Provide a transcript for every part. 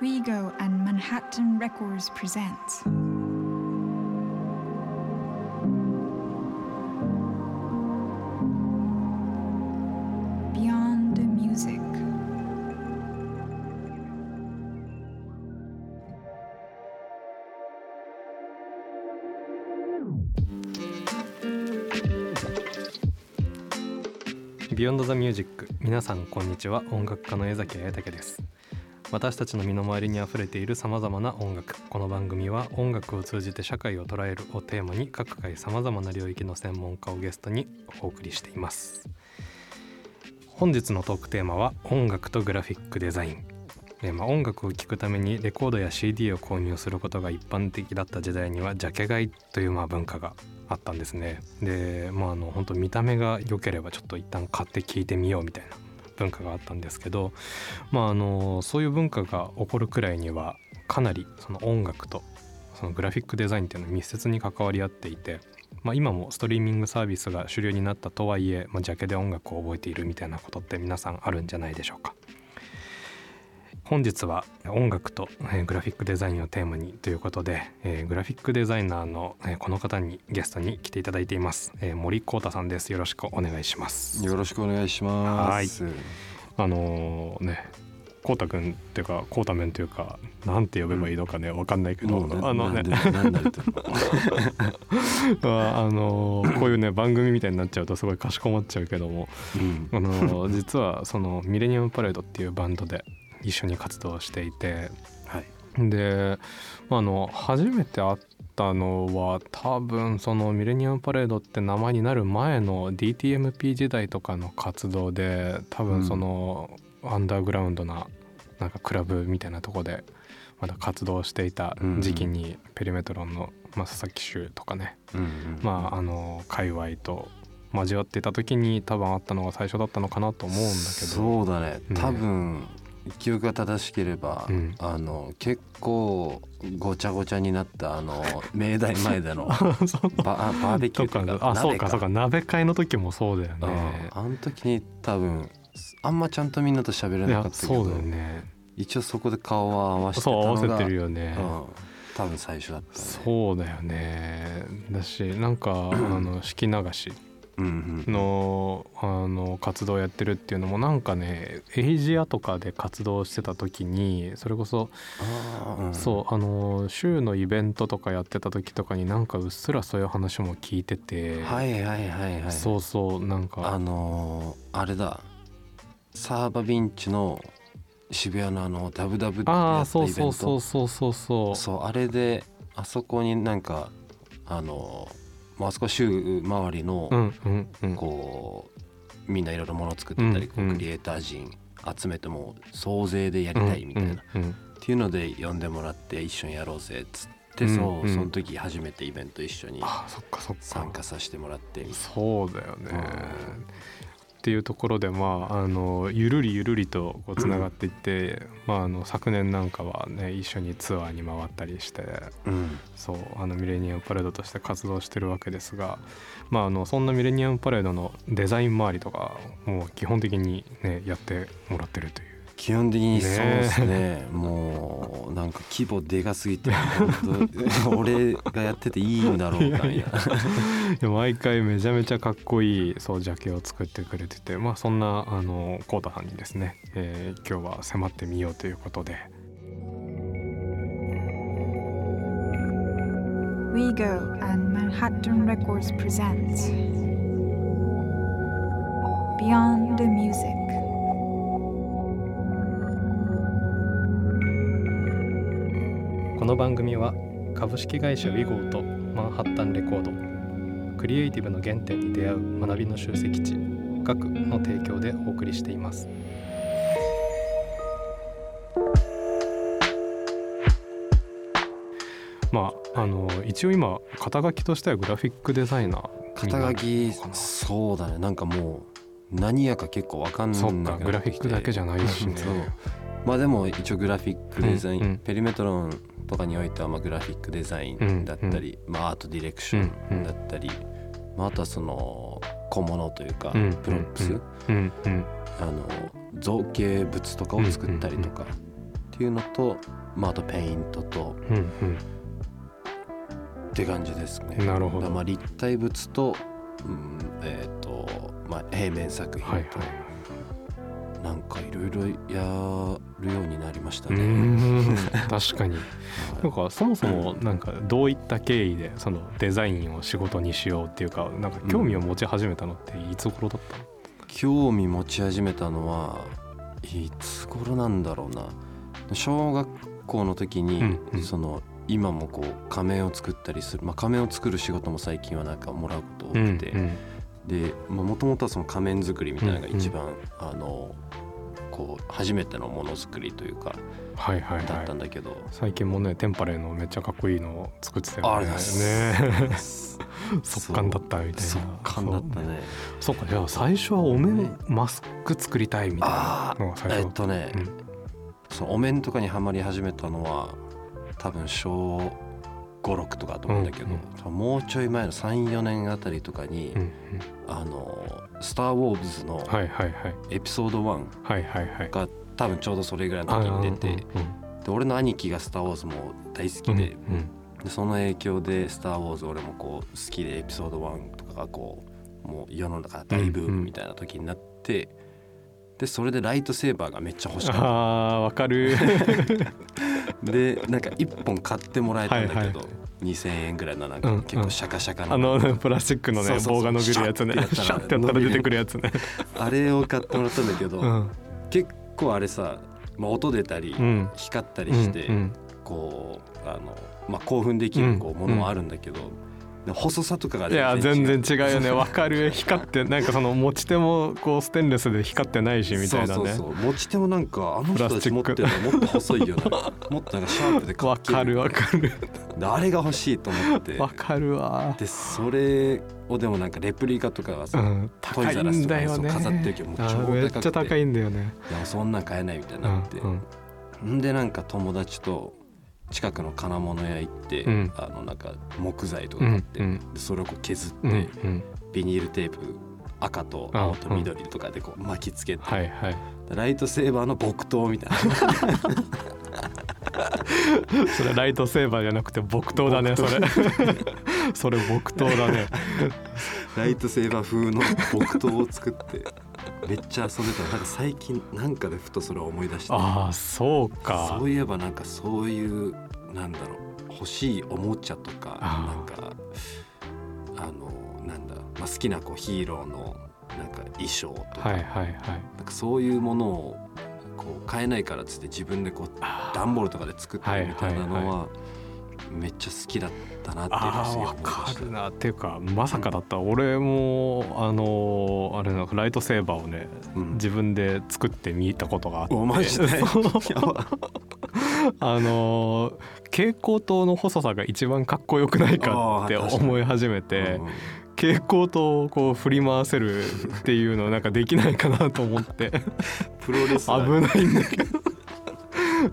Rego and Manhattan Records presents. Beyond the Music. ビヨンドザミュージック皆さんこんにちは音楽家の江崎彩武です私たちの身の回りにあふれているさまざまな音楽。この番組は音楽を通じて社会を捉えるをテーマに各界さまざまな領域の専門家をゲストにお送りしています。本日のトークテーマは音楽とグラフィックデザイン。えまあ、音楽を聴くためにレコードや CD を購入することが一般的だった時代にはジャケ買いというまあ文化があったんですね。でまああの本当見た目が良ければちょっと一旦買って聴いてみようみたいな文化があったんですけどまああのそういう文化が起こるくらいにはかなりその音楽とそのグラフィックデザインっていうのは密接に関わり合っていて、まあ、今もストリーミングサービスが主流になったとはいえ、まあ、ジャケで音楽を覚えているみたいなことって皆さんあるんじゃないでしょうか。本日は音楽と、えーグラフィックデザインをテーマにということで、えーグラフィックデザイナーの、えーこの方にゲストに来ていただいています、えー森光太さんです。よろしくお願いします。よろしくお願いします。あのーね光太くんっていうか光太面というかなんて呼べばいいのかねわかんないけど、もうなあのね あのーこういうね番組みたいになっちゃうとすごいかしこまっちゃうけども。うん。あのー実はそのミレニアムパレードっていうバンドで一緒に活動していて。はい。でまああの初めて会ったのは多分そのミレニアムパレードって名前になる前の DTMP 時代とかの活動で多分そのアンダーグラウンドななんかクラブみたいなとこでまだ活動していた時期にペリメトロンの、まあ、佐々木修とかねうんうんまああの界隈と交わっていた時に多分あったのが最初だったのかなと思うんだけど。そうだね。ね。多分記憶が正しければ、うん。あの結構ごちゃごちゃになったあの明大前でのバ そうバーベキューとかあそうか。鍋そうか鍋会の時もそうだようん。ねあの時に多分あんまちゃんとみんなと喋れなかったけどそうだよね。一応そこで顔は合わせてたそう合わのがせてるよね、うん、多分最初だったねそうだよね。だしなんかあの式流しのあの活動をやってるっていうのもなんかねエイジアとかで活動してた時にそれこそ、そうあの週のイベントとかやってた時とかになんかうっすらそういう話も聞いてて、はいはいはいはい。そうそうなんか。あのーあれだ。サーバビンチの渋谷のあのダブダブってあやったあそうイベント。そうそうそうそうそうそう。あれであそこになんかあのーまああそこ週周りのこうみんないろいろもの作ってたり、こうクリエイター陣集めてもう総勢でやりたいみたいな、っていうので呼んでもらって一緒にやろうぜっつって、うんそううん。その時初めてイベント一緒に参加させてもらって。そうだよね、うんっていうところでまああのゆるりゆるりとこうつながっていって、まあ、あの昨年なんかはね一緒にツアーに回ったりしてな、うんそうあのミレニアムパレードとして活動してるわけですが、まあ、あのそんなミレニアムパレードのデザイン周りとかもう基本的にねやってもらってるという。基本的にねそうですね。もうなんか規模でかすぎて俺がやってていいんだろうかみたいな。で毎回めちゃめちゃかっこいいそうジャケを作ってくれててまあそんなあのコウタさんにですね、えー今日は迫ってみようということで。Rego and Manhattan Records presents Beyond the Music. この番組は株式会社 WEGO とマンハッタンレコードクリエイティブの原点に出会う学びの集積地学の提供でお送りしています。まああの一応今肩書きとしてはグラフィックデザイナー肩書きそうだね。なんかもう何やか結構わかんないそっかグラフィックだけじゃないしね。そう。まあでも一応グラフィックデザイン、うんうん。 PERIMETRON とかにおいてはまあグラフィックデザインだったり、まあアートディレクションだったり、まあ、あとはその小物というか、うんプロップス、うんうんあの造形物とかを作ったりとか、っていうのと、まあ、あとペイントとうんって感じですね。うんなるほど。まあ、立体物と,、うんえーとまあ、平面作品と、はいはい。なんかいろいろやるようになりましたね。ん確かに。なんかそもそもなんかどういった経緯でそのデザインを仕事にしようっていうかなんか興味を持ち始めたのっていつ頃だった？の興味持ち始めたのはいつ頃なんだろうな。小学校の時に、うんうん。その今もこう仮面を作ったりする、まあ、仮面を作る仕事も最近はなんかもらうこと多くて、うんでもともとはその仮面作りみたいなのが一番、あのこう初めてのものづくりというかはいはいだはい。ったんだけど、最近もねテンパレーのめっちゃかっこいいのを作ってたよね。あね。速乾だったみたいな。速乾だったね。そうか。じゃあ最初はお面マスク作りたいみたいなのが最初。えっとね、うん。そのお面とかにはまり始めたのは多分小56とかだと思うんだけど、うん多分もうちょい前の34年あたりとかに、うんうん。あの「スター・ウォーズ」のエピソード1はいはいはい。が多分ちょうどそれぐらいの時に出て、うんうんで俺の兄貴が「スター・ウォーズ」も大好きで,、うんうんでその影響で「スター・ウォーズ」俺もこう好きでエピソード1とかがこうもう世の中大ブームみたいな時になって、でそれでライトセーバーがめっちゃ欲しかった。あーわかる。でなんか1本買ってもらえたんだけど、はいはい。2,000円ぐらいのなんうんうん。か結構シャカシャカな、あのプラスチックのね棒が伸びるやつね。シャッてやったら。出てくるやつね。あれを買ってもらったんだけど、うん。結構あれさ、まあ、音出たり、うん。光ったりして、うんうん。こうあの、まあ、興奮できるこうものはあるんだけど、で細さとかがいや全然違うよね。わかる光ってなんかその持ち手もこうステンレスで光ってないしみたいなね。そうそうそう。持ち手もなんかあの人たち持ってるのもっと細いよね。もっとなんかシャープでかわっけえかるわかる。であれが欲しいと思って。わかるわ。でそれをでもなんかレプリカとかがさ、うん。トイ高いんザらスね。飾ってるけどもう超あ高くて。めっちゃ高いんだよね。いやそんなん買えないみたいにうなって、んうん。んでなんか友達と近くの金物屋行って、うん。あのなんか木材とか買って、うんそれをこう削って、うんうん。ビニールテープ赤と青と緑とかでこう巻きつけて、はいはい。ライトセーバーの木刀みたい それライトセーバーじゃなくて木刀だねそれ。それ木刀だね。な ライトセーバー風の木刀を作ってめっちゃ遊んでた。なんか最近なんかでふとそれを思い出して。ああそうか。そういえばなんかそういうなんだろう欲しいおもちゃとかあなんかあのなんだ、まあ、好きなこうヒーローのなんか衣装とか,、はいはいはい。なんかそういうものをこう買えないからっつって自分でこうあ段ボールとかで作ってるみたいなのは,、はいはいめっちゃ好きだったなっていうのすごい思いましたかるなっていうかまさかだった。俺もあのあれなんかライトセーバーをねうん。自分で作ってみたことがあって。おマジで。あの蛍光灯の細さが一番かっこよくないかって思い始めてうん。蛍光灯をこう振り回せるっていうのなんかできないかなと思って。プロレスラ危ーないんだけど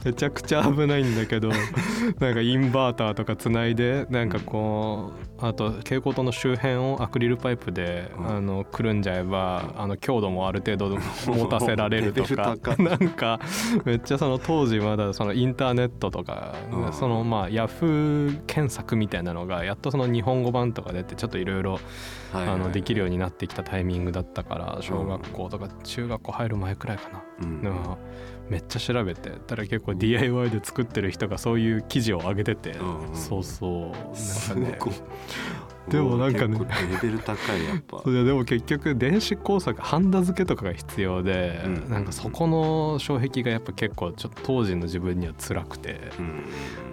めちゃくちゃ危ないんだけど なんかインバーターとかつないでなんかこうあと蛍光灯の周辺をアクリルパイプで、うん。あのくるんじゃえばあの強度もある程度持たせられるとか。なんかめっちゃその当時まだそのインターネットとか、うん。そのまあヤフー検索みたいなのがやっとその日本語版とか出てちょっといろいろできるようになってきたタイミングだったから小学校とか中学校入る前くらいかな。うん。うんめっちゃ調べてたら結構 DIY で作ってる人がそういう記事を上げてて、うんそうそう。すなんかね。ごい。でもなんかねレベル高いやっぱ。そやでも結局電子工作ハンダ付けとかが必要で、うん。なんかそこの障壁がやっぱ結構ちょっと当時の自分には辛くて、うん。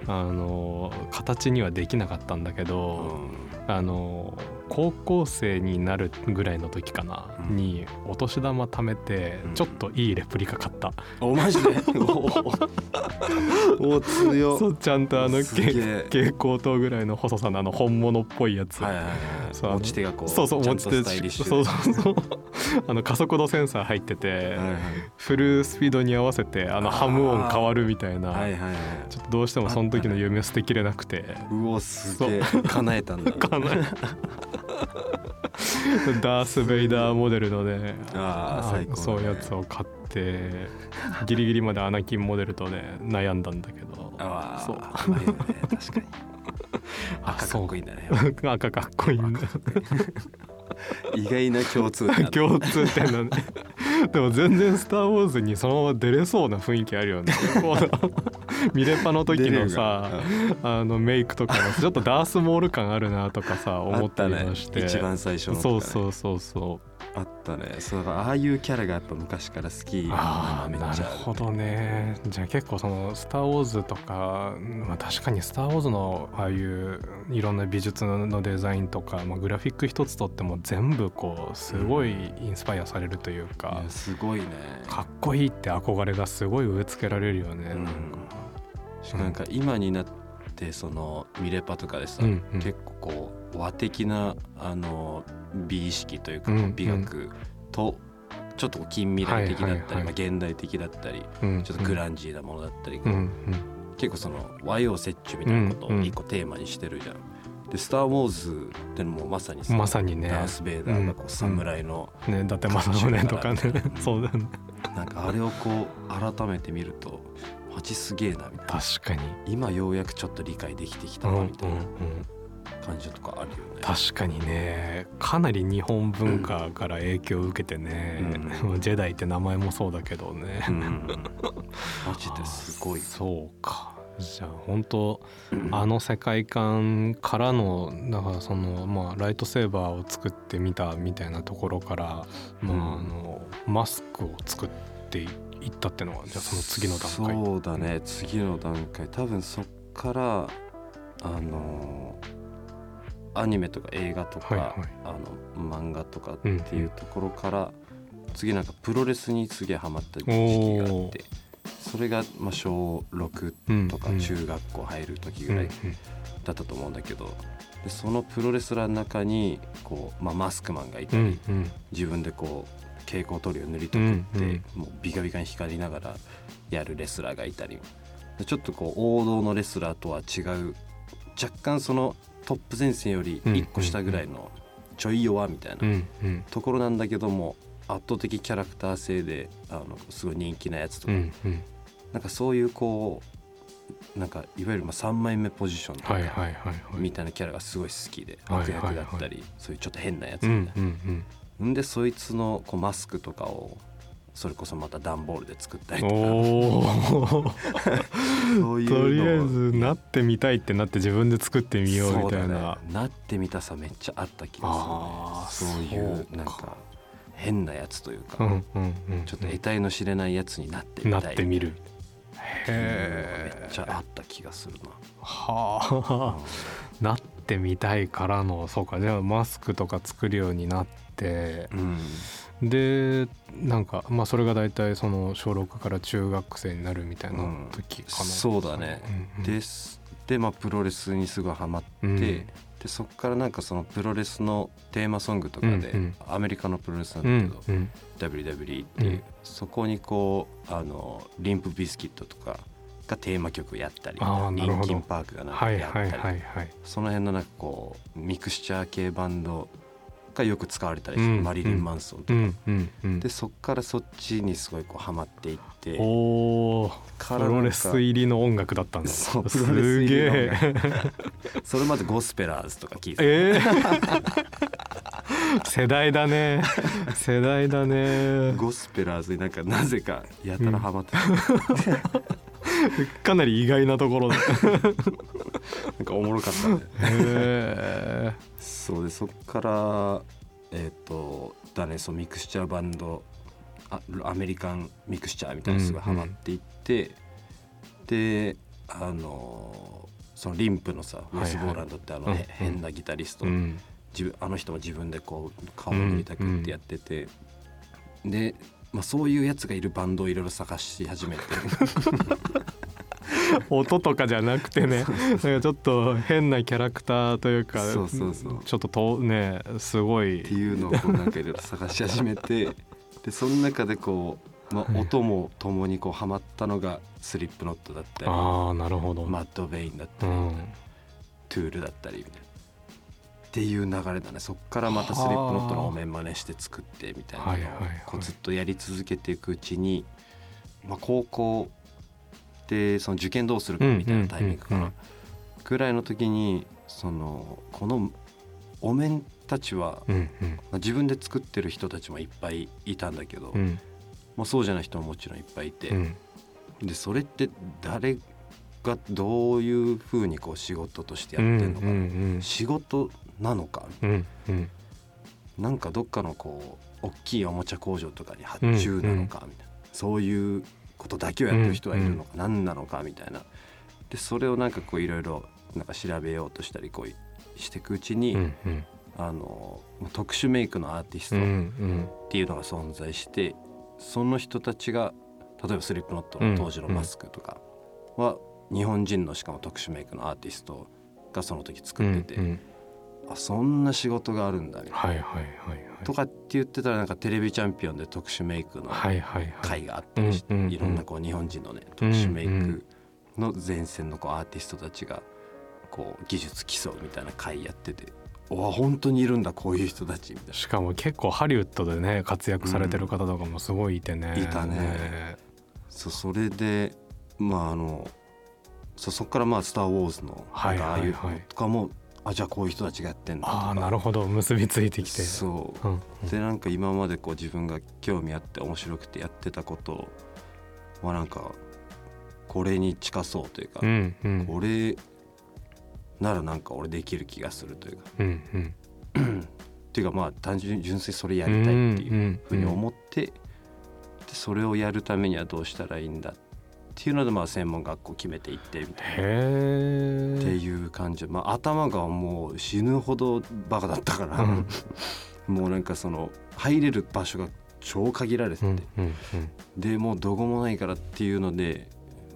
あの形にはできなかったんだけど、あの高校生になるぐらいの時かな、うん。にお年玉貯めてうん。ちょっといいレプリカ買った、おマジで？おお強そうちゃんとあの蛍光灯ぐらいの細さのあの本物っぽいやつ、はいはいはい。そうあの持ち手がこうそうそう持ち手スタイリッシュそうそうそう あの加速度センサー入ってて、はいはい。フルスピードに合わせてあのハム音変わるみたいな、はいはいはい。ちょっとどうしてもその時の夢を捨てきれなくて。うおすげえ。叶えたんだ。かな ダース・ベイダーモデルのねあー最高だね。そういうやつを買っててギリギリまでアナキンモデルとね悩んだんだけど。あそう。あうまいよね。確かに。赤かっこいいんだね。赤かっこいいんだ意外な共通点 共通点だね。でも全然「スター・ウォーズ」にそのまま出れそうな雰囲気あるよね。ミレパの時のさ出れるあのメイクとかもちょっとダースモール感あるなとかさ 思ったりもして、ね一番最初のね。そうそうそうそうあったね。そうああいうキャラがやっぱ昔から好き。なああなるほどね。じゃあ結構その「スター・ウォーズ」とか、まあ、確かに「スター・ウォーズ」のああいういろんな美術のデザインとか、まあ、グラフィック一つとっても全部こうすごいインスパイアされるといういかや、すごいね。かっこいいって憧れがすごい植え付けられるよね、うん。なんか。んか今になってそのミレパとかでさ、うんうん。結構こう和的なあの美意識というか、うん美学とちょっと近未来的だったり、まあ、現代的だったりうんちょっとグランジーなものだったり、結構その和洋折衷みたいなことを一個テーマにしてるじゃん。で「スター・ウォーズ」ってのもまさにさまさにね。ダース・ベイダーがこう侍の、ね伊達政宗とかね。うんそうだね。なんかあれをこう改めて見るとマジすげえなみたいな。確かに。今ようやくちょっと理解できてきたなんみたいなうん。感じとかあるよね。確かにねかなり日本文化から影響を受けてね、う ジェダイって名前もそうだけどね、うん。マジですごい。そうか。じゃあ本当あの世界観からのだからそのまあライトセーバーを作ってみたみたいなところから、まああのマスクを作っていったっていうのはじゃあその次の段階そうだね次の段階。多分そっからあのアニメとか映画とか、はいはい。あの漫画とかっていうところから、次なんかプロレスにすげえハマった時期があってそれがまあ小6うんとかうん中学校入る時うんぐらいだったと思うんだけど、でそのプロレスラーの中にこう、まあ、マスクマンがいたり、うんうん。自分でこう蛍光塗料塗りたくって、うん。もうビカビカに光りながらやるレスラーがいたりでちょっとこう王道のレスラーとは違う若干そのトップ前線より1個下ぐらいのちょい弱みたいなところなんだけども圧倒的キャラクター性であのすごい人気なやつとか、うんうん。なんかそういうこうなんかいわゆるまあ3枚目ポジションとか、みたいなキャラがすごい好きではい悪役だったり、はいそういうちょっと変なやつうんみたいな。うん。んでそいつのこうマスクとかをそれこそまた段ボールで作ったりうんとか ういうとりあえずなってみたいってなって自分で作ってみようみたいな。ね、なってみたさめっちゃあった気がするね。そういうなんか変なやつというか、うんうんうんちょっと得体の知れないやつになってみなたいってみる。めへっちゃあった気がするな。はあ。なってみたいからのそうか。じゃあマスクとか作るようになって。うんでなんかまあそれが大体その小6から中学生になるみたいな時かな、そうだね、うんうん。です。でまあプロレスにすごいハマって、うん。でそこからなんかそのプロレスのテーマソングとかで、うんうん。アメリカのプロレスなうんだけど、んうん。WWE っていう、うん。そこにこうあのリンプビスキットとかがテーマ曲やったりリンキンパークがなんかはいやったり、はいはいはい。その辺のなんかこうミクスチャー系バンドがよく使われたりする、うん。マリリン・マンソンとか、うん。うん。うん。でそっからそっちにすごいこうハマっていって。おおプロレス入りの音楽だったんだ。そうプロレス入すげりの それまでゴスペラーズとか聞いてえー。世代だね。世代だね。ゴスペラーズになんかなぜかやたらハマってた、かなり意外なところだなんかおもろかったね。へえそうでそっからえっ、とだねそうミクスチャーバンドあアメリカンミクスチャーみたいなのすごいハマっていって、であのそのリンプのさウェス・ボーランドってあの、はいはいへ変なギタリスト、うん。自分あの人も自分でこう顔を塗りたくってやってて、で、まあ、そういうやつがいるバンドをいろいろ探し始めて 音とかじゃなくてね。なんかちょっと変なキャラクターというかそうそうそう。ちょっととねすごい。っていうのをこうなんかいろいろ探し始めて でその中でこう、まあ、はい。音もともにこうハマったのがスリップノットだったりああなるほど、マッド・ベインだったり、うん。トゥールだったりみたいな。っっていう流れだね。そっからまたスリップノットのお面真似して作ってみたいなのをずっとやり続けていくうちに、まあ、高校でその受験どうするかみたいなタイミングかな。んぐらいの時にそのこのお面たちは、うんうん。まあ自分で作ってる人たちもいっぱいいたんだけど、うん。まあ、そうじゃない人ももちろんいっぱいいて、うん。でそれって誰がどういうふうにこう仕事としてやってんのか、うん仕事なのかうんうん。なんかどっかのこう大きいおもちゃ工場とかに発注なのかみたいな、そういうことだけをやってる人がいるのか、何なのかみたいな。でそれをなんかこういろいろなんか調べようとしたりこうしていくうちに、うんうん。あの特殊メイクのアーティストうんうっんていうのが存在して、その人たちが例えばスリップノットの当時のマスクとかは日本人のしかも特殊メイクのアーティストがその時作ってて、うんうんあそんな仕事があるんだみたいな。はいはいはいはい。とかって言ってたらなんかテレビチャンピオンで特殊メイクのはいはいはい。会があったりして、うんうんうん。いろんなこう日本人のね特殊メイクの前線のこうアーティストたちがこう技術競うみたいな会やっててわ本当にいるんだこういう人たちみたいな。しかも結構ハリウッドでね活躍されてる方とかもすごいいてね、いたね。そうそれでまああのそそこからまあ「スター・ウォーズの」はいああいうとかもあじゃあこういう人たちがやってんだとか。ああなるほど。結びついてきて。そう。うん。でなんか今までこう自分が興味あって面白くてやってたことはなんかこれに近そうというか、うんうん。これならなんか俺できる気がするというか。うんうん。っていうかまあ単純に純粋にそれやりたいっていうふうに思って、でそれをやるためにはどうしたらいいんだっていうのでまあ専門学校決めていってみたいな。へってえいう感じ、まあ、頭がもう死ぬほどバカだったから、うん。もうなんかその入れる場所が超限られてて、うんうんでもうどこもないからっていうので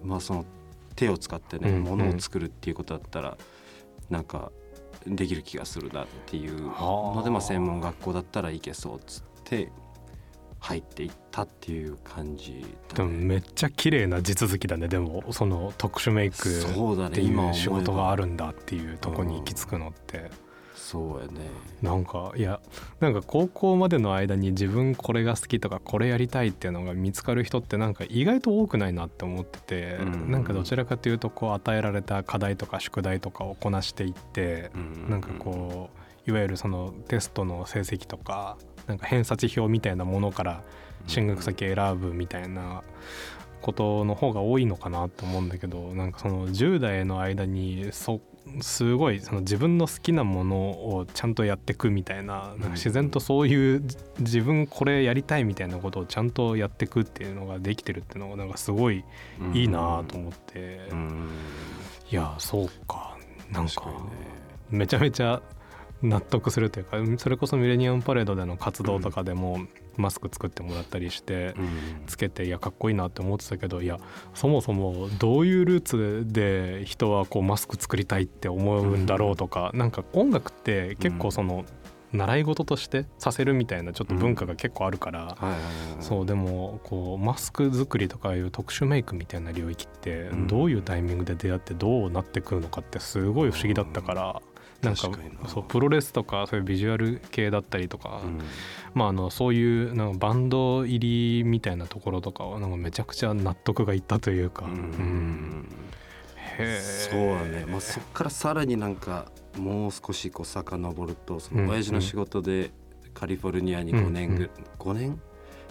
まあその手を使ってね、うん物を作るっていうことだったらなんかできる気がするなっていうので、はあ。まあ、専門学校だったらいけそうっつって入っていったっていう感じね。もめっちゃ綺麗な地続きだね。でもその特殊メイクっていう仕事があるんだっていうとこに行き着くのって。そうやね。なんかいやなんか高校までの間に自分これが好きとかこれやりたいっていうのが見つかる人ってなんか意外と多くないなって思ってて、うん。なんかどちらかというとこう与えられた課題とか宿題とかをこなしていって、なんかこういわゆるそのテストの成績とかなんか偏差値表みたいなものから進学先選ぶみたいなことの方が多いのかなと思うんだけどなんかその10代の間にそすごいその自分の好きなものをちゃんとやっていくみたいななんか自然とそういうじ自分これやりたいみたいなことをちゃんとやっていくっていうのができてるっていうのがなんかすごいいいなと思って、うん。いやそうか。なんかめちゃめちゃ納得するというかそれこそミレニアムパレードでの活動とかでもマスク作ってもらったりしてうん。つけていやかっこいいなって思ってたけどいやそもそもどういうルーツで人はこうマスク作りたいって思うんだろうとかなんか音楽って結構その習い事としてさせるみたいなちょっと文化が結構あるから。そうでもこうマスク作りとかいう特殊メイクみたいな領域ってうん。どういうタイミングで出会ってどうなってくるのかってすごい不思議だったから、なんかそうプロレスとかそういうビジュアル系だったりとか、うん。まあ、あのそういうなんかバンド入りみたいなところとかはなんかめちゃくちゃ納得がいったというか、ううん。んへえ。そうだね、まあ、そっからさらになんかもう少しこう遡るとそうん。の親父の仕事でカリフォルニアに5年ぐ、うん。5年？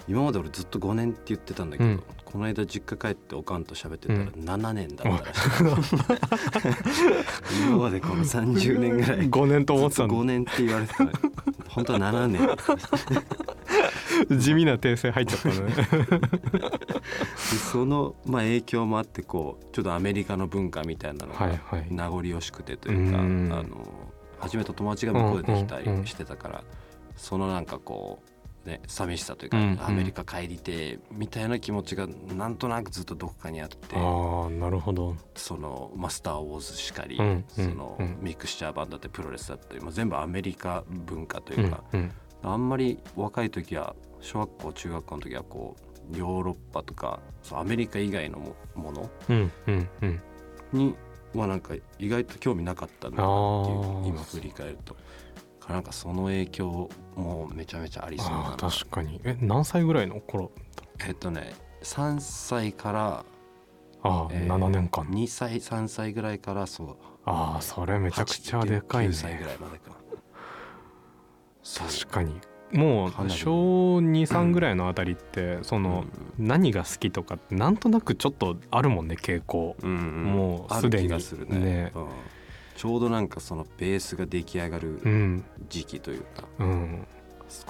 今まで俺ずっと5年って言ってたんだけど、うん。この間実家帰っておかんと喋ってたらうん。7年だったらしい、今までこの30年ぐらい。5年と思ってた5の年って言われてた。本当は7年。地味な訂正入っちゃったね。でその、まあ、影響もあってこうちょっとアメリカの文化みたいなのが名残惜しくてというか、うん。あの初めと友達が向こうでできたうんうんうん。りしてたから、そのなんかこうね寂しさというか、うんうん。アメリカ帰りてえみたいな気持ちがなんとなくずっとどこかにあってああなるほど。そのマスター・ウォーズしかり、うんうんそのうんミクスチャーバンドだってプロレスだったり、まあ、全部アメリカ文化といううんか、うん。あんまり若い時は小学校中学校の時はこうヨーロッパとかアメリカ以外のもものうんうんうん。にはなんか意外と興味なかったんだなっていう今振り返るとなんかその影響もめちゃめちゃありそうだな。確かに。え何歳ぐらいの頃えっとね3歳からああ、えー、7年間。2歳3歳ぐらいからそう。ああそれめちゃくちゃでかいね。9歳ぐらいまでか。確かに。もう小23ぐらいのあたりってその何が好きとかなんとなくちょっとあるもんね傾向、もうすでに。ねちょうどなんかそのベースが出来上がる時期というか、うん、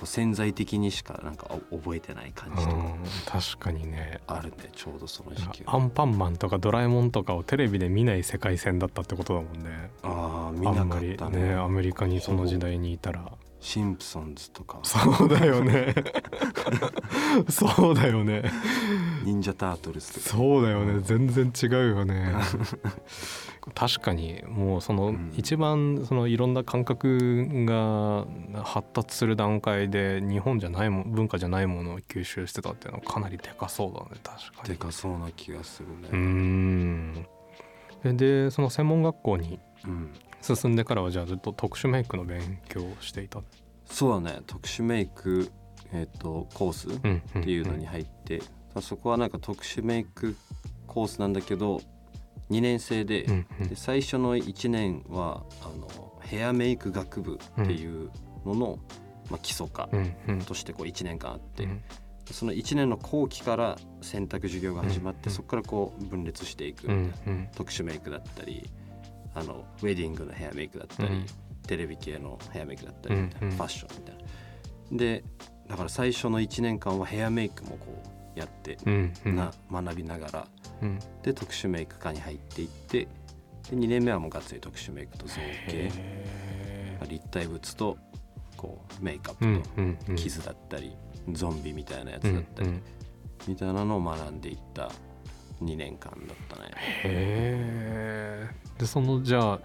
潜在的にしかなんか覚えてない感じとか、確かにね。あるねちょうどその時期アンパンマンとかドラえもんとかをテレビで見ない世界線だったってことだもんね。ああ見なかったね。ねアメリカにその時代にいたらシンプソンズとか。そうだよね。そうだよね。忍者タートルズとか。そうだよね。全然違うよね。確かにもうその一番そのいろんな感覚が発達する段階で日本じゃないも文化じゃないものを吸収してたっていうのはかなりでかそうだね。確かに。でかそうな気がするね。うん。でその専門学校に進んでからはじゃあずっと特殊メイクの勉強をしていた。そうだね。特殊メイク、えーと、コースっていうのに入って、そこはなんか特殊メイクコースなんだけど2年生で。うんうん、で最初の1年はあのヘアメイク学部っていうのの、まあ、基礎科としてこう1年間あって、うん、その1年の後期から選択授業が始まって、うん、そこからこう分裂していくみたいな、特殊メイクだったりあのウェディングのヘアメイクだったり、テレビ系のヘアメイクだったりみたいな、ファッションみたいな。でだから最初の1年間はヘアメイクもこうやって、な学びながら、で特殊メイク科に入っていってで2年目はもうがっつり特殊メイクと造形。立体物とこうメイクアップと傷だったり、ゾンビみたいなやつだったり、みたいなのを学んでいった2年間だったね。へでそのじゃあ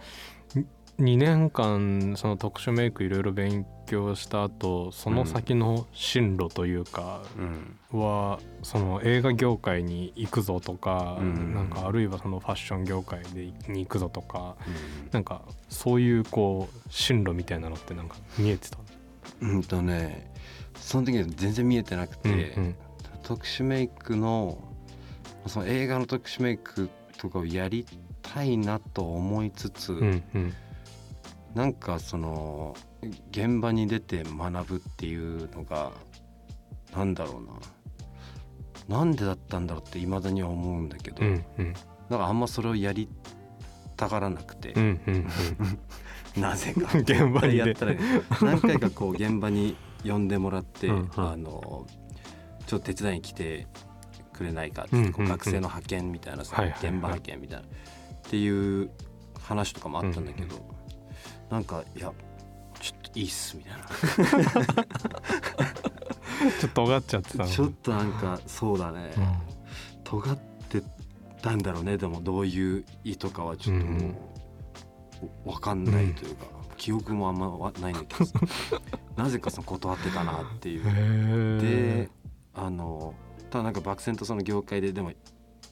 2年間その特殊メイクいろいろ勉強した後その先の進路というかは、その映画業界に行くぞとか、なんかあるいはそのファッション業界でに行くぞとか、なんかそういうこう進路みたいなのってなんか見えてたうんとねその時は全然見えてなくて、特殊メイクのその映画の特殊メイクとかをやりたいなと思いつつ、うんうん、なんかその現場に出て学ぶっていうのがなんだろうな。なんでだったんだろうっていまだには思うんだけど、うんうん、なんかあんまそれをやりたがらなくて、うんうんうん、なぜか。現場にやったら何回かこう現場に呼んでもらってうん、あのちょっと手伝いに来てくれないかって、学生の派遣みたいなさ、現場派遣みたいな、っていう話とかもあったんだけど、うんうん、なんかいやちょっといいっすみたいな。ちょっと尖っちゃってたちょっとなんかそうだね、うん、尖ってたんだろうねでもどういう意図かはちょっともう、うん、分かんないというか、うん、記憶もあんまないんだけど なぜかその断ってたなっていう。であのただなんか漠然とその業界ででも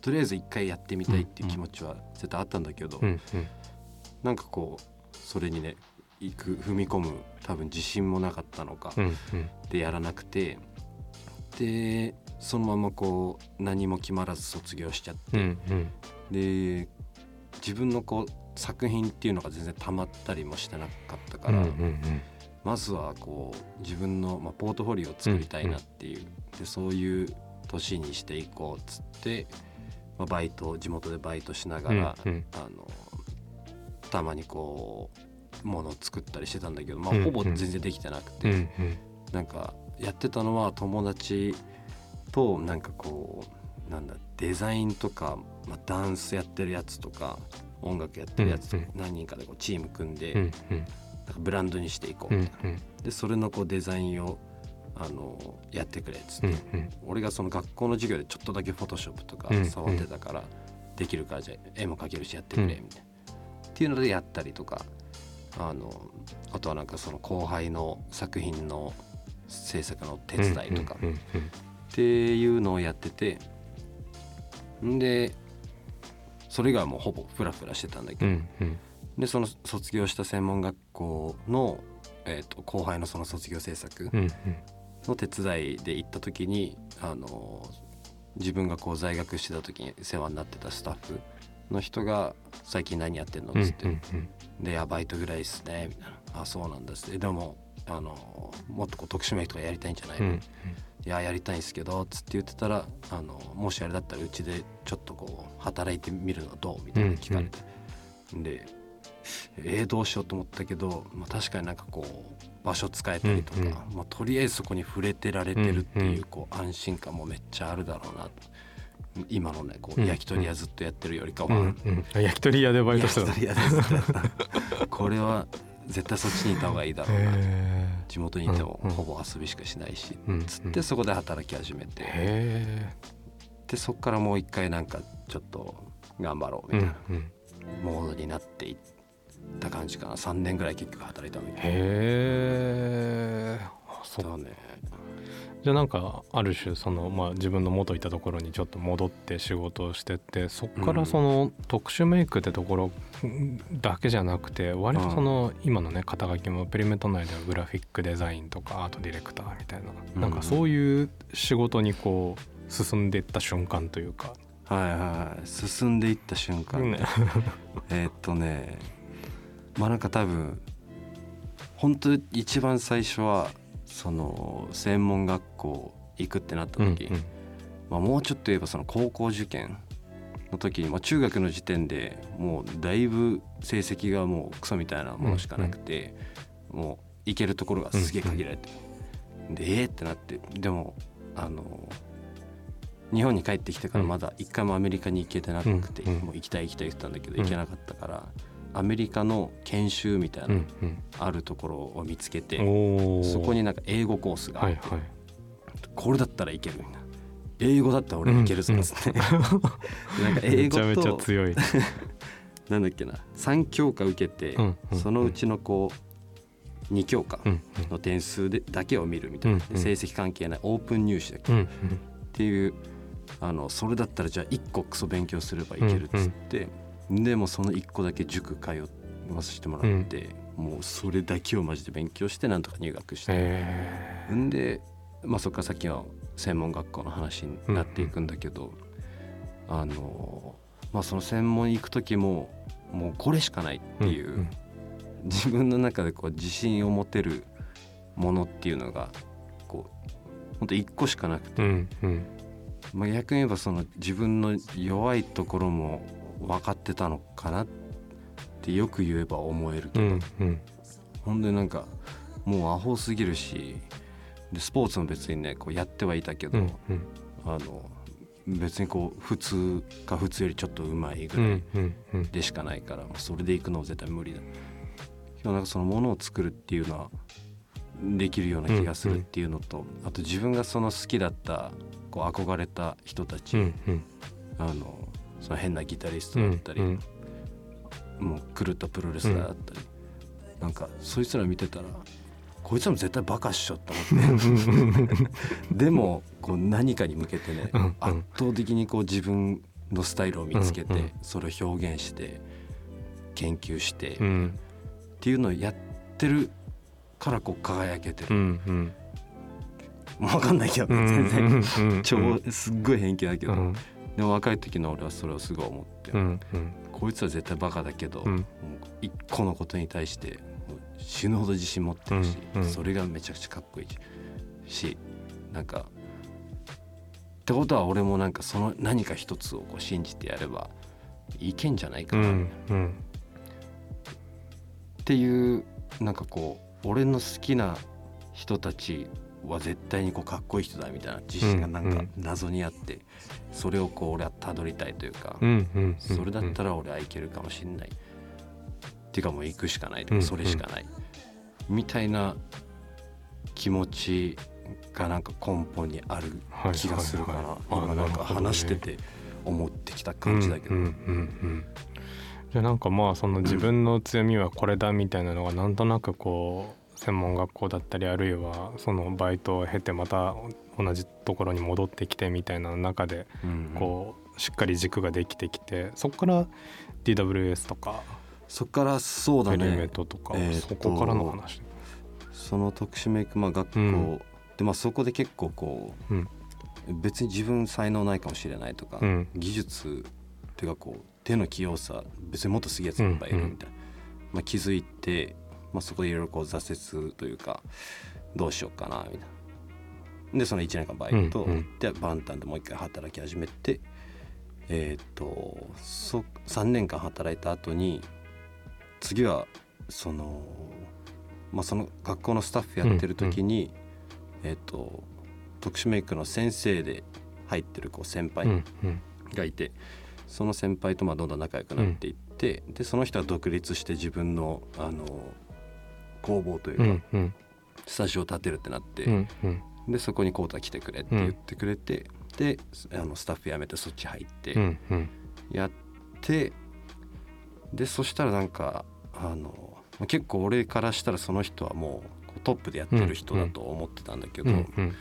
とりあえず一回やってみたいっていう気持ちは絶対あったんだけど、うんうん、なんかこうそれにね行く踏み込む多分自信もなかったのか、うんうん、でやらなくてでそのままこう何も決まらず卒業しちゃって、うんうん、で自分のこう作品っていうのが全然たまったりもしてなかったから、うんうんうん、まずはこう自分の、まあ、ポートフォリオを作りたいなっていう、うんうん、でそういう年にしていこうっつって、まあ、バイト地元でバイトしながら、うんうん、あのたまにこうものを作ったりしてたんだけど、まあ、ほぼ全然できてなくて、うんうん、なんかやってたのは友達となんかこうなんだデザインとか、まあ、ダンスやってるやつとか音楽やってるやつとか何人かでこうチーム組んで、なんかブランドにしていこうみたいな。でそれのこうデザインをあのやってくれっつって、うんうん、俺がその学校の授業でちょっとだけフォトショップとか触ってたから、できるからじゃあ絵も描けるしやってくれみたいな、っていうのでやったりとかあのあとはなんかその後輩の作品の制作の手伝いとか、っていうのをやっててんでそれがもうほぼフラフラしてたんだけど、うんうん。でその卒業した専門学校の、えー、と後輩のその卒業制作うんの手伝いで行った時に、あの自分がこう在学してた時に世話になってたスタッフの人が「最近何やってんの?」うんっつって。うん「でいやバイトぐらいですね」みたいな「あそうなんだ」っつって「でもあのもっとこう特殊メイクとかやりたいんじゃないの？うんいややりたいんですけど」つって言ってたらあの「もしあれだったらうちでちょっとこう働いてみるのどう?」みたいなの聞かれて、でえー、どうしよう？と思ったけど、まあ、確かになんかこう場所使えたりとか、うんうんまあ、とりあえずそこに触れてられてるってうんうんいうこう安心感もめっちゃあるだろうなと。今のねこううん焼き鳥屋ずっとやってるよりかは、うんうんあ焼き鳥屋でバイトしてた焼き鳥屋で これは絶対そっちにいた方がいいだろうな。へ地元にいてもうんうん。ほぼ遊びしかしないし、うんつってそこで働き始めて、えでそこからもう一回なんかちょっと頑張ろううみたいなんうん。モードになっていった感じかな。3年ぐらい結局働いたんだけどへえそうそうね。じゃあなんかある種その、まあ、自分の元いたところにちょっと戻って仕事をしてってそこからその特殊メイクってところだけじゃなくて割とその今のね肩書きもペリメント内ではグラフィックデザインとかアートディレクターみたいな。うん。なんかそういう仕事にこう進んでいった瞬間というか、はいはいはい。進んでいった瞬間、ね。えーっとねまあなんか多分本当一番最初はその専門学校行くってなった時、うんうん。まあ、もうちょっと言えばその高校受験の時に、まあ、中学の時点でもうだいぶ成績がもうクソみたいなものしかなくて、もう行けるところがすげえ限られて、でえーってなってでもあの日本に帰ってきてからまだ一回もアメリカに行けてなくて、うんうんもう行きたい行きたい言ってたんだけどうん行けなかったから、アメリカの研修みたいな、うんあるところを見つけて、そこになんか英語コースがあって、はいはい。これだったらいけるみたいな。英語だったら俺いけるぞっつって、なんか英語めちゃめちゃと強い、なんだっけな。3教科受けて、うんうんそのうちのこう2教科うんの点数でだけを見るみたいな、うんうん。で成績関係ないオープン入試だっけ。うんうん。っていうあのそれだったらじゃあ1個クソ勉強すればいけるっつって、でもその1個だけ塾通わせてもらって、もうそれだけをマジで勉強してなんとか入学して、へんで、まあ、そっから先は専門学校の話になっていくんだけど、あのまあその専門行く時ももうこれしかないっていう、うんうん。自分の中でこう自信を持てるものっていうのがこう本当一個しかなくて、うんうん。まあ、逆に言えばその自分の弱いところも分かってたのかなってよく言えば思えるけど、うんうん。ほんでなんかもうアホすぎるしでスポーツも別にねこうやってはいたけど、うんうん。あの別にこう普通か普通よりちょっと上手いぐらいでしかないから、それで行くのは絶対無理だ。でもなんかそのものを作るっていうのはできるような気がするっていうのと、あと自分がその好きだったこう憧れた人たち、あのその変なギタリストだったり、うんもう狂ったプロレスラーだったり、なんかそいつら見てたらこいつらも絶対バカっしょって思って。でもこう何かに向けてね、うんうん。圧倒的にこう自分のスタイルを見つけて、うんうん。それを表現して研究して、っうん。ていうのをやってるからこう輝けてうる、んうん。もう分かんないけど全然、うんうん。超すっごい偏見だけど、うんでも若い時の俺はそれをすごい思って、うんうん。こいつは絶対バカだけど、うん。もう一個のことに対して死ぬほど自信持ってるし、うんうん。それがめちゃくちゃかっこいいしなんかってことは俺もなんかその何か一つをこう信じてやればいけんじゃないかな、っうんうん。ていうなんかこう俺の好きな人たちは絶対にこうかっこいい人だみたいな自信がなんか謎にあって、それをこう俺はたどりたいというか、それだったら俺はいけるかもしんない。っていうかもう行くしかないとうんかそれしかない。みたいな気持ちがなんか根本にあるはい気がするかな。はいはい今なんか話してて思ってきた感じだけど。じゃあなんかまあその自分の強みはこれだみたいなのがなんとなくこう専門学校だったりあるいはそのバイトを経てまた同じところに戻ってきてみたいな中でうんこうしっかり軸ができてきてそこから DWS とかそっからそうだエレメトとか、そこからの話？その特殊メイクまあ学校、うん。でまあそこで結構こう、うん。別に自分才能ないかもしれないとか、うん。技術っていうかこう手の器用さ別にもっとすげえやついっぱいいるみたいな、まあ、気づいて、まあ、そこでいろいろこう挫折というかどうしようかなみたいな。でその1年間バイト、うんうん。でバンタンでもう一回働き始めてえーっとそ3年間働いた後に次はその,、まあ、その学校のスタッフやってる時に、えーっと特殊メイクの先生で入ってるこう先輩うんうん。がいて、その先輩とまあどんどん仲良くなっていって、でその人は独立して自分のあの工房というか、うんうん。スタジオを建てるってなって、うんうんでそこにコータ来てくれって言ってくれて、であのスタッフ辞めてそっち入ってうんうん。やって、でそしたらなんかあのまあ結構俺からしたらその人はもうトップでやってる人だと思ってたんだけど、うんうん。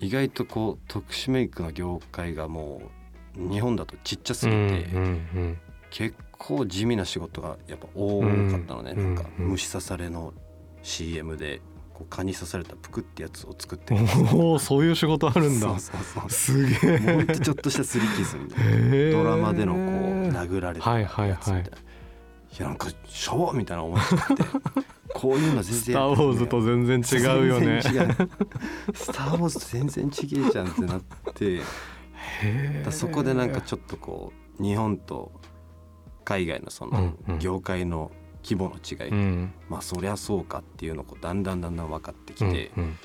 意外とこう特殊メイクの業界がもう日本だとちっちゃすぎて、うんうん結構地味な仕事がやっぱ多かったのね、うんなんかうん。虫刺されの CM でこう蚊に刺されたプクってやつを作ってうんおおそういう仕事あるんだ。そうそうそうすげえ。もうほんとちょっとしたスリキズみたいなドラマでのこう殴られた。はいやはいはい。つみたいないやなんかしょぼみたいな思っちゃって。こういうの全然スター・ウォーズと全然違うよね。違う。スター・ウォーズと全然違えじゃんってなって。だそこでなんかちょっとこう日本と海外のその業界の規模の違い、うん。まあそりゃそうかっていうのをだんだんだんだん分かってきて、うん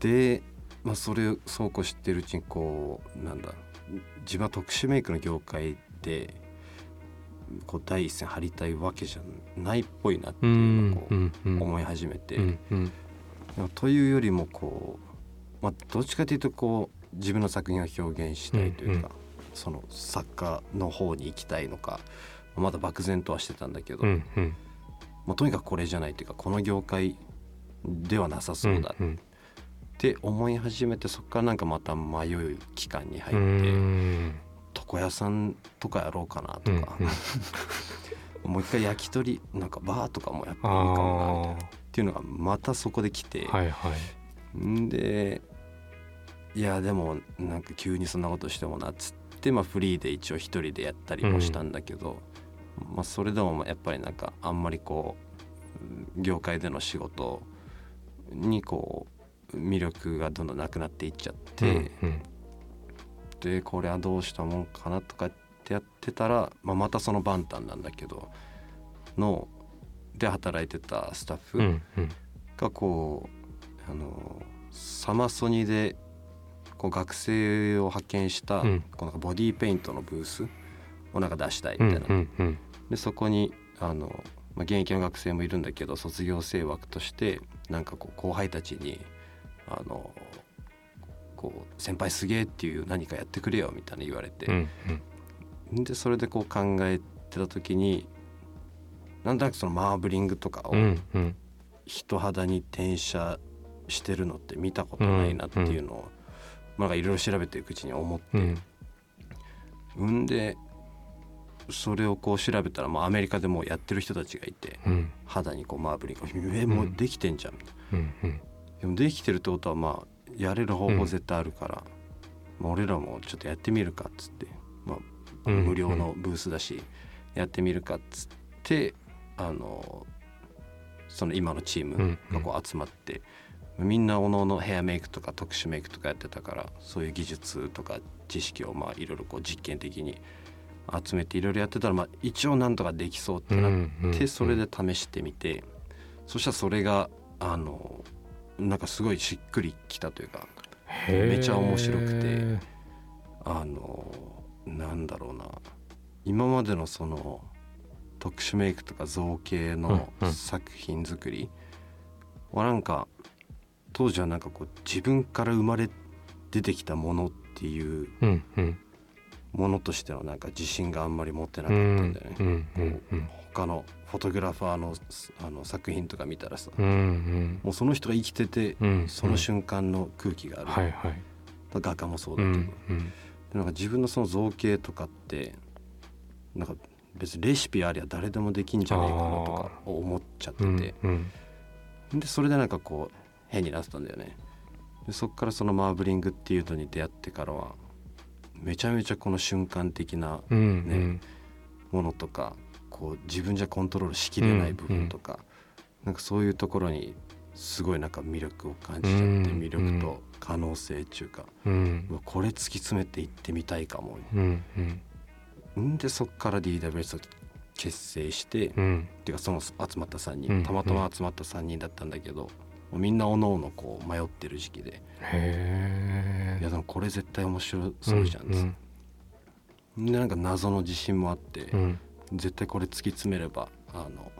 で、まあ、それをそうこう知ってるうちにこうなんだ自分は特殊メイクの業界でこう第一線張りたいわけじゃないっぽいなってういうのをこんうんう思い始めて、というよりもこう、まあ、どっちかというとこう自分の作品を表現したいというか、うん。その作家の方に行きたいのかまだ漠然とはしてたんだけど、うんうん。まあ、とにかくこれじゃないというかこの業界ではなさそうだうんって思い始めてそこからなんかまた迷う期間に入うってん。床屋さんとかやろうかなとうんか、もう一回焼き鳥なんかバーとかもやっぱいいかもなみたいなあっていうのがまたそこで来て、あはいはい。んでいやでもなんか急にそんなことしてもなっつって、まあ、フリーで一応一人でやったりもしたんだけど、まあ、それでもやっぱりなんかあんまりこう業界での仕事にこう魅力がどんどんなくなっていっちゃって、うんでこれはどうしたもんかなとかってやってたら、まあ、またそのバンタンなんだけどので働いてたスタッフ、うんうん。がこうあのサマソニでこう学生を派遣した、うん。こうなんかボディーペイントのブースをなんか出したいうんみたいな、うんうんでそこにあの、まあ、現役の学生もいるんだけど卒業生枠としてなんかこう後輩たちにあのこう先輩すげえっていう何かやってくれよみたいな言われて、うんうん。でそれでこう考えてた時になんとなくそのマーブリングとかを、人肌に転写してるのって見たことないなっていうのを、まあいろいろ調べていくうちに思って、うん。うんでそれをこう調べたら、まあ、アメリカでもうやってる人たちがいてうん。肌にこうマーブリングえもうできてんじゃんみたいな、うんうん。でもできてるってことはまあやれる方法絶対あるから、まあ、俺らもちょっとやってみるかっつって、まあ、うん無料のブースだし、やってみるかっつってあのその今のチームがこう集まって、みんなおのおのヘアメイクとか特殊メイクとかやってたからそういう技術とか知識をまあいろいろこう実験的に集めていろいろやってたらまあ一応なんとかできそうってなってそれで試してみてそしたらそれがあのなんかすごいしっくりきたというかめちゃ面白くてあのなんだろうな今までのその特殊メイクとか造形の作品作りはなんか当時はなんかこう自分から生まれ出てきたものっていうものとしてのなんか自信があんまり持ってなかうったんんだよね。うんうんうん他のフォトグラファーのあの作品とか見たらさうんうん。もうその人が生きててうんその瞬間の空気がある、はいはい。画家もそううだけど、んうんなんか自分のその造形とかってなんか別にレシピありゃ誰でもできんじゃねえかなとか思っちゃってうんて、うん。でそれでなんかこう変になってたんだよね。でそっからそのマーブリングっていうのに出会ってからはめちゃめちゃこの瞬間的なねものとかこう自分じゃコントロールしきれない部分とか、なんかそういうところにすごいなんか魅力を感じちゃって、うん魅力と可能性っていうか、これ突き詰めていってみたいかもうんでそっから DWS を結成して、っうん。ていうかその集まった3うん人たまたま集まった3人だったんだけど、みんなおのおのこう迷ってる時期で。いやでもこれ絶対面白そうじゃんっつって、でなんか謎の自信もあって、うん。絶対これ突き詰めればあの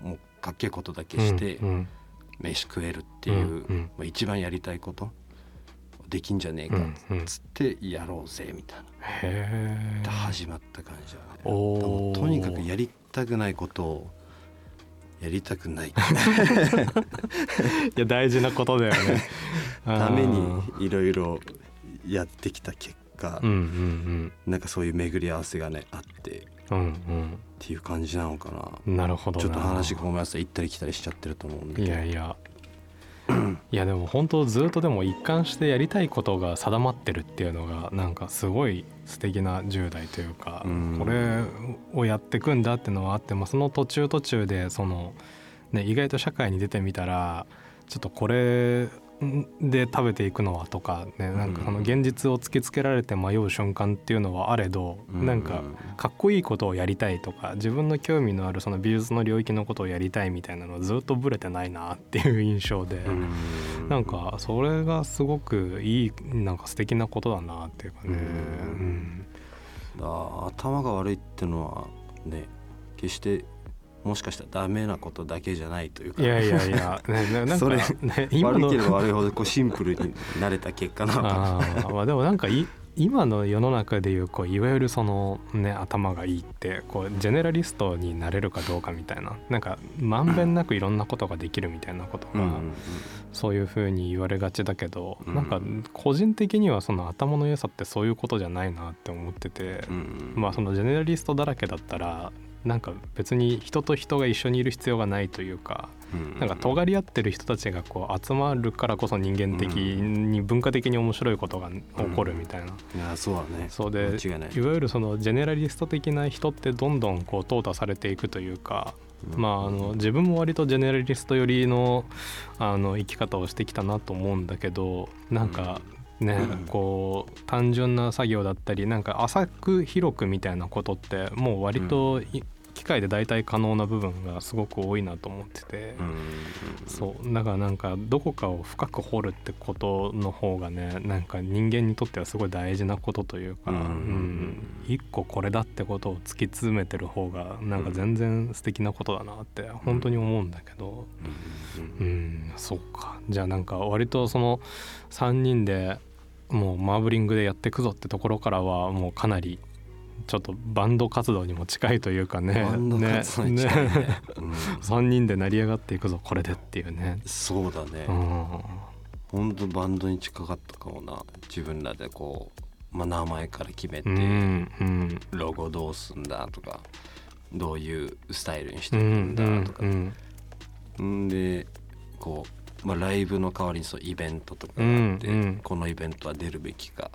もうかっけえことだけしてうんうん。飯食えるっていう、うんうん。まあ、一番やりたいことできんじゃねえかうんうん。っつってやろうぜみたいな、へえで始まった感じだね。とにかくやりたくないことをやりたくない。いや大事なことだよね。ためにいろいろやってきた結果、うんうんなんかそういう巡り合わせがねあってうんうん。っていう感じなのかな。うんなるほどな。ちょっと話がごめんなさい。行ったり来たりしちゃってると思うんだけど。いやいやいやでも本当ずっとでも一貫してやりたいことが定まってるっていうのがなんかすごい素敵な10代というかうん。これをやってくんだってのはあってもその途中途中でその、ね、意外と社会に出てみたらちょっとこれで食べていくのはとかねなんかその現実を突きつけられて迷う瞬間っていうのはあれどうん。なんかかっこいいことをやりたいとか自分の興味のあるその美術の領域のことをやりたいみたいなのはずっとブレてないなっていう印象で、うん。なんかそれがすごくいいなんか素敵なことだなっていうかね。うん。頭が悪いってのはね決してもしかしたらダメなことだけじゃないというか。いやいやいや、ね、ねなんかそれね、今の悪ければ悪いほどこうシンプルになれた結果なのか。あーまあでもなんかい今の世の中でいうこういわゆるそのね頭がいいってこうジェネラリストになれるかどうかみたいな。なんかまんべんなくいろんなことができるみたいなことが、うんそういうふうに言われがちだけど、うん。なんか個人的にはその頭の良さってそういうことじゃないなって思ってて、うん。まあそのジェネラリストだらけだったらなんか別に人と人が一緒にいる必要がないというか、うんなんか尖り合ってる人たちがこう集まるからこそ人間的に文化的に面白いことが起こるみたいな、いやそうだね。そうでいわゆるそのジェネラリスト的な人ってどんどんこう淘汰されていくというか、まああの自分も割とジェネラリスト寄りのあの生き方をしてきたなと思うんだけどなんかね、うん。こう単純な作業だったりなんか浅く広くみたいなことってもう割とい機械で代替可能な部分がすごく多いなと思ってて。うんそう。だからなんかどこかを深く掘るってことの方がねなんか人間にとってはすごい大事なことというか、うんうん一個これだってことを突き詰めてる方がなんか全然素敵なことだなって本当に思うんだけど。うんうんそうか。じゃあなんか割とその3人でもうマーブリングでやっていくぞってところからはもうかなりちょっとバンド活動にも近いというかね。バンド活動に近いね。うん。3人で成り上がっていくぞこれでっていうね。そうだね。うん。ほんとバンドに近かったかもな自分らでこう、まあ、名前から決めて、うんうん。ロゴどうすんだとかどういうスタイルにしてういくんんだとか、うんんでこう、まあ、ライブの代わりにそうイベントとかがあって、うんうん。このイベントは出るべきか。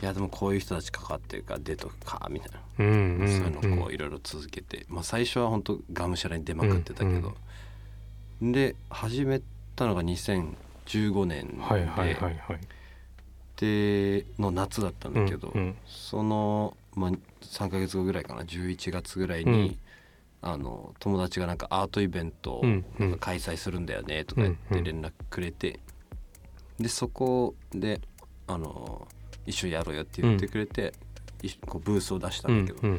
いやでもこういう人たち関わってるから出とくかみたいな、うんうんそういうのをこういろいろ続けて、まあ、最初は本当がむしゃらに出まくってたけど、で始めたのが2015年で,、はいはいはいはい。での夏だったんだけど、うんうん。その、まあ、3ヶ月後ぐらいかな11月ぐらいに、あの友達がなんかアートイベントを開催するんだよねとか言って連絡くれて、でそこであの一緒にやろうよって言ってくれて、こうブースを出したんだけど、うん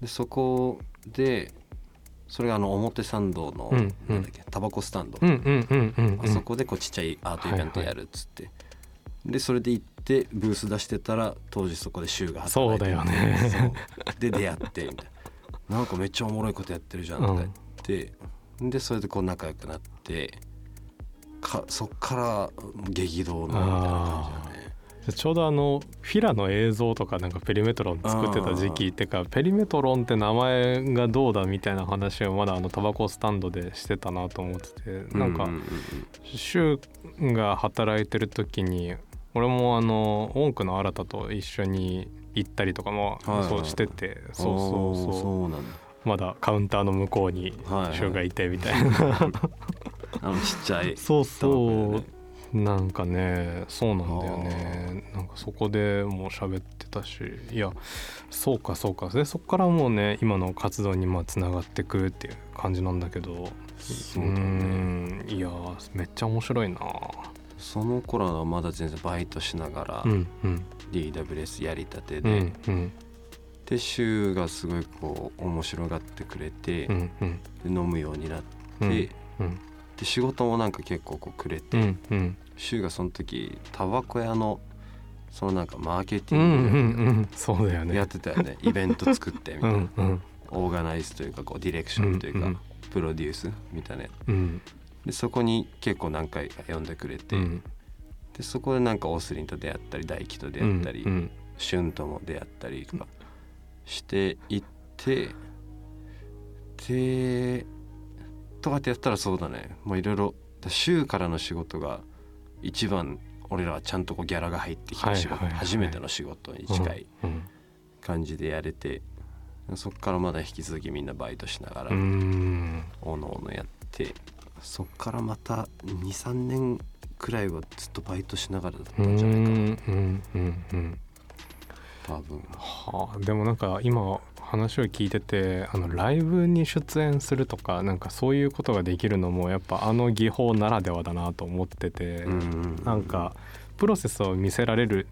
でそこでそれがあの表参道の、なんだっけタバコスタンド、あそこでこうちっちゃいアートイベントやるっつって、でそれで行ってブース出してたら当時そこで柊が働いててそうだよね。で出会ってみたいななんかめっちゃおもろいことやってるじゃんとか言って、でそれでこう仲良くなってかそっから激動のみたいな感じだね。ちょうどあのフィラの映像とかなんかペリメトロン作ってた時期ってかペリメトロンって名前がどうだみたいな話をまだあのタバコスタンドでしてたなと思っててなんかううシュウが働いてる時に俺もあの音区の新と一緒に行ったりとかもはいはいそうしててうんそうそう。そうそうまだカウンターの向こうにはいはい。シュウがいてみたいな。あのちっちゃい。そう。そねうなんかねそうなんだよね。なんかそこでもう喋ってたし。いやそうかそうか。でそこからもうね今の活動にまあつながってくっていう感じなんだけど。そうだね。ん。いやめっちゃ面白いな。その頃はまだ全然バイトしながらうんうん DWS やりたてうで、で柊がすごいこう面白がってくれて、うんうん。で飲むようになって、うんでうん。仕事もなんか結構こうくれうてんうん。柊、がその時タバコ屋のそのなんかマーケティンんそうだよね。グやってたよね、イベント作ってみたいな、うんうん。オーガナイズというかこうディレクションというか、うんプロデュースみたいなうん。でそこに結構何回か呼んでくれて、うんでそこでなんかオスリンと出会ったり大輝と出会ったり、うんシュンとも出会ったりとかしていってでとかってやったらそうだね。もういろいろ週からの仕事が一番俺らはちゃんとこうギャラが入ってきた仕事、はいはいはい。初めての仕事に近いうん感じでやれて、そっからまだ引き続きみんなバイトしながら、うん。おのおのやってそっからまた23年くらいはずっとバイトしながらだったうんんじゃないかな。うんうんうん多分はあ、でもなんか今話を聞いててあのライブに出演するとかなんかそういうことができるのもやっぱあの技法ならではだなと思ってて、うん。なんかプロセスを見せられる。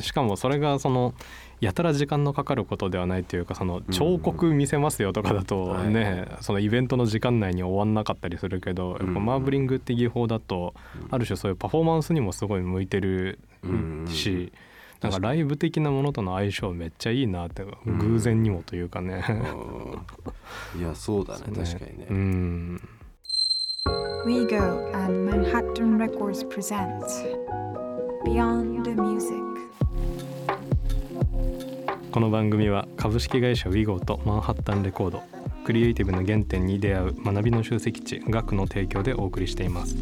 しかもそれがそのやたら時間のかかることではないというかその彫刻見せますよとかだとはい。ねそのイベントの時間内に終わんなかったりするけどやっぱうんマーブリングって技法だとある種そういうパフォーマンスにもすごい向いてるうん。しなんかライブ的なものとの相性めっちゃいいなってうん。偶然にもというかね。うんいやそうだね 確かにね、うん。WeGo and Manhattan Records present Beyond この番組は株式会社 WeGo とマンハッタンレコードクリエイティブの原点に出会う学びの集積地学の提供でお送りしています。い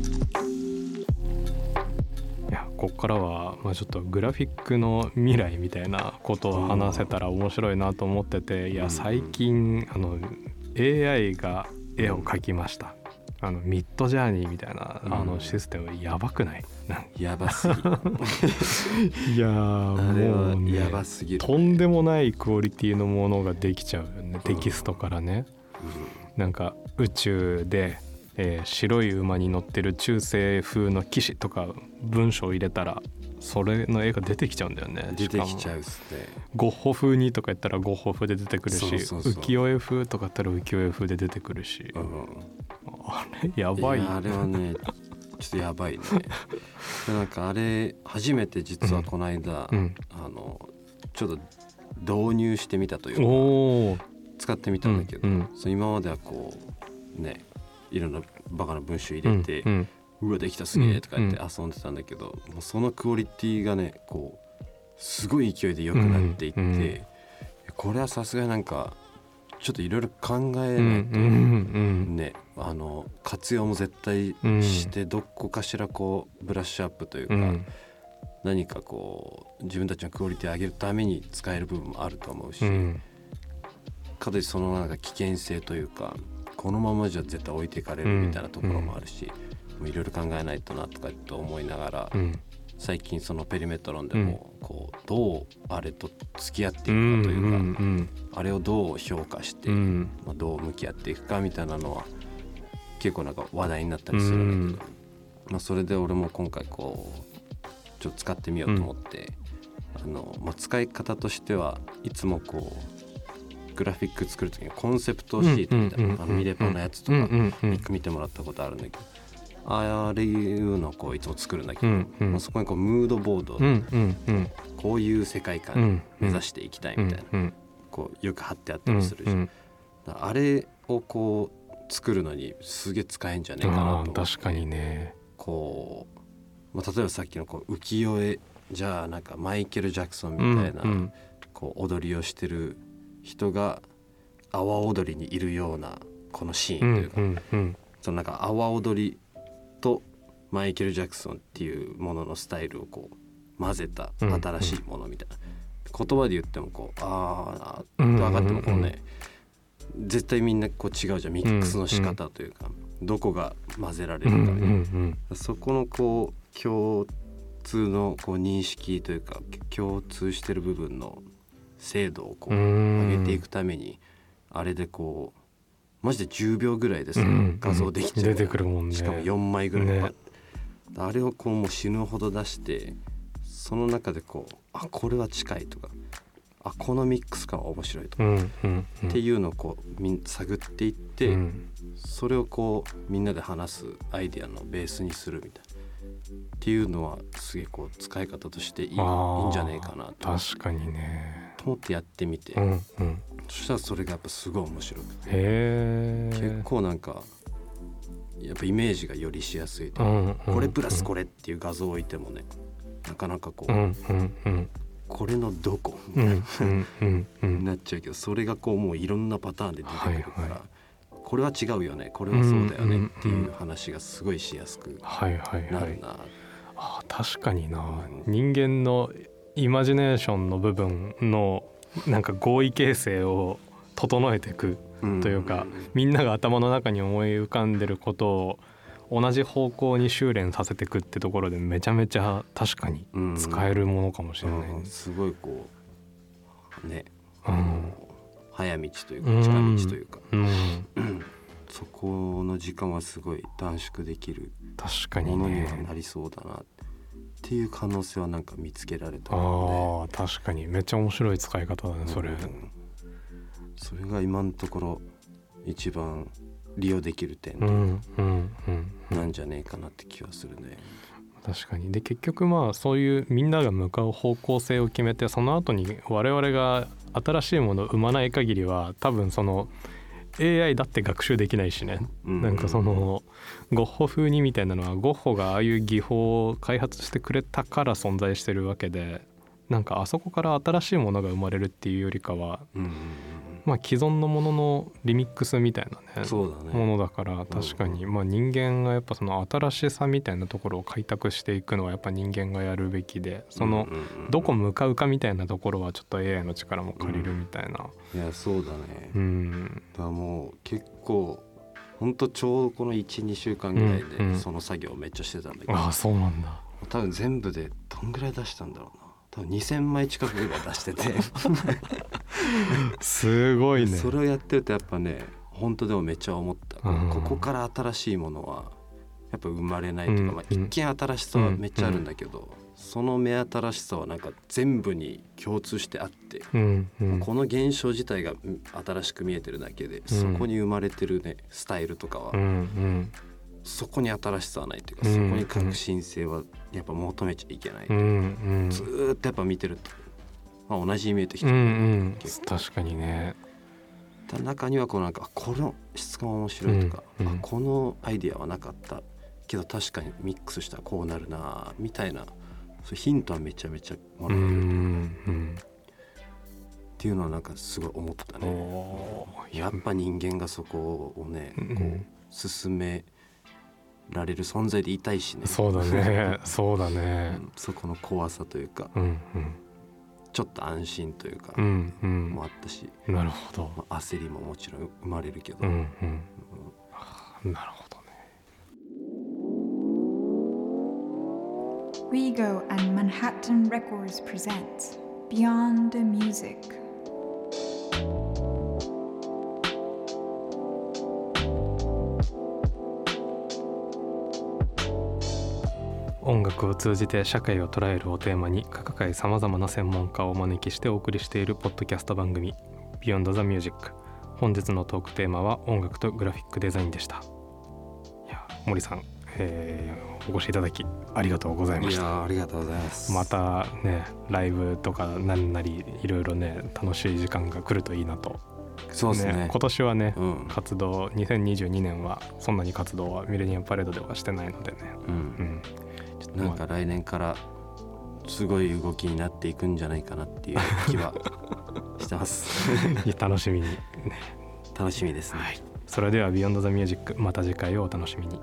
やここからは、まあ、ちょっとグラフィックの未来みたいなことを話せたら面白いなと思ってていや最近あの AI が絵を描きました。あのミッドジャーニーみたいなあのシステムやばくない？やばすぎ。いやもうねはやばすぎる、とんでもないクオリティのものができちゃうよねテキストからね。なんか宇宙で、えー白い馬に乗ってる中世風の騎士とか文章を入れたらそれの絵が出てきちゃうんだよね。出てきちゃううっすね。ゴッホ風にとか言ったらゴッホ風で出てくるし浮世絵風とか言ったら浮世絵風で出てくるし、うんあれやばい。あれはね ちょっとやばいね。でなんかあれ初めて実はこの間、うん。あのちょっと導入してみたというか使ってみたんだけど、うんうん。そう今まではこうねいろんなバカな文章入れて、うんうわできたすげえとか言ってう遊んでたんだけど、もうそのクオリティがねこうすごい勢いで良くなっていって、これはさすがになんかちょっといろいろ考えないと、んねあの活用も絶対してどこかしらこうブラッシュアップというか、何かこう自分たちのクオリティを上げるために使える部分もあると思うし、うん。かといってそのなんか危険性というかこのままじゃ絶対置いていかれるみたいなところもあるし、いろいろ考えないとなとかって思いながら、うん。最近そのペリメトロンでもこうどうあれと付き合っていくかとうんいうか、うん。あれをどう評価して、うん。まあ、どう向き合っていくかみたいなのは結構なんか話題になったりするんだけど、まあ、それで俺も今回こうちょっと使ってみようと思って、あのまあ、使い方としてはいつもこうグラフィック作る時にコンセプトシートみたいな、あのミレパのやつとうんか見てもらったことあるんだけど、あれいうのをこういつも作るんだけど、うんうん。まあ、そこにこうムードボード、うんうんうん。こういう世界観目指していきたいみたいな、うんこうよく貼ってあっうんたりするじゃん。うんあれをこう作るのにすげえ使えんじゃねえかなと確かにね。こう、まあ、例えばさっきのこう浮世絵じゃあなんかマイケル・ジャクソンみたいな、うんうん。こう踊りをしてる人が阿波踊りにいるようなこのシーンというか、うんうんそのなんか阿波踊りとマイケル・ジャクソンっていうもののスタイルをこう混ぜたうん。新しいものみたいな、言葉で言ってもこうああうん。分かってもこうね、絶対みんなこう違うじゃん。ミックスの仕方というか、どこが混ぜられうんうんるかみたいな。うん。そこのこう共通のこう認識というか共通してる部分の精度をこううん。上げていくためにあれでこうマジで10秒ぐらいですよ、うん画像できちゃう。出てくるもんね。しかも4枚ぐらい、ね。あれをこうもう死ぬほど出してその中でこうあこれは近いとかあこのミックス感は面白いとか、うんうんうん。っていうのをこうみん探っていって、うん。それをこうみんなで話すアイデアのベースにするみたいな。っていうのはすげえこう使い方としていいいいんじゃねえかなと確かにね。と思ってやってみて、うんうんそしたらそれがやっぱすごい面白くて。結構なんかやっぱイメージがよりしやすいとうんうんこれプラスこれっていう画像を置いてもねなかなかこう、うんうんうん。これのどこ？うみたいなんなっちゃうけどそれがこうもういろんなパターンで出てくるから、はいはい。これは違うよね。これはそうだよねっていう話がすごいしやすくはいはいはい。なるな、あ確かにな。うん人間のイマジネーションの部分のなんか合意形成を整えていくうんというかみんなが頭の中に思い浮かんでることを同じ方向に修練させていくってところでめちゃめちゃ確かにうん使えるものかもしれないねうん。すごいこうね、うん。早道というか近道というか、うん、そこの時間はすごい短縮できる確かにものにはねなりそうだなっていう可能性はなんか見つけられたのああ確かに。めっちゃ面白い使い方だねでそれ、うんそれが今のところ一番利用できる点なんじゃねえかなって気はするね。確かに。で結局まあそういうみんなが向かう方向性を決めてその後に我々が新しいものを生まない限りは多分その AI だって学習できないしね、うん。なんかそのゴッホ風にみたいなのはゴッホがああいう技法を開発してくれたから存在してるわけでなんかあそこから新しいものが生まれるっていうよりかはうんうんまあ既存のもののリミックスみたいなねね。ものだから確かに、まあ、人間がやっぱその新しさみたいなところを開拓していくのはやっぱ人間がやるべきでそのうんうんうんどこ向かうかみたいなところはちょっと AI の力も借りるみたいな。いやそうだね。うんだもう結構ほんとちょうどこの12週間ぐらいうんうんでその作業をめっちゃしてたんだけど、ああそうなんだ。多分全部でどんぐらい出したんだろうな多分2,000枚近くぐらい出してて。すごいね。それをやってるとやっぱね本当でもめっちゃ思った、うん。ここから新しいものはやっぱ生まれないというか、まあ、うん一見新しさはめっちゃあるんだけど、その目新しさはなんか全部に共通してあって、うん。うん。この現象自体がうん新しく見えてるだけで、そこに生まれてるねスタイルとかは、うん。うん。そこに新しさはないというか、うん。そこに革新性はやっぱ求めちゃいけない、うんうん。ずーっとやっぱ見てると、まあ、同じに見えてきて。うんうる、ん。結確かにね。ただ中にはこうなんかこの質感面白いとか、うんうん。あこのアイディアはなかったけど確かにミックスしたらこうなるなみたいなそヒントはめちゃめちゃもうんうらえるっんていうのはなんかすごい思ったうん。ね。やっぱ。人間がそこをね、うんこう進められる存在でいたいしねそうだね そうだうね。んそこの怖さというかうんうんちょっと安心というか、うんうんもあったし、なるほど。まあ、焦りももちろん生まれるけど、うんうん。なるほどね。Rego and Manhattan Records present Beyond the Music. 音楽を通じて社会を捉えるをテーマに各界さまざまな専門家をお招きしてお送りしているポッドキャスト番組「Beyond the Music」本日のトークテーマは音楽とグラフィックデザインでした。いや森さん、えーお越しいただきありがとうございました。ーありがとうございます。またねライブとか何なりいろいろね楽しい時間が来るといいなと、そうですね。今年はね、うん。活動2022年はそんなに活動はミレニアムパレードではしてないのでね、うん。うん、なんか来年からすごい動きになっていくんじゃないかなっていう気は してます。楽しみに。楽しみですね、それでは「ビヨンドザミュージックまた次回をお楽しみに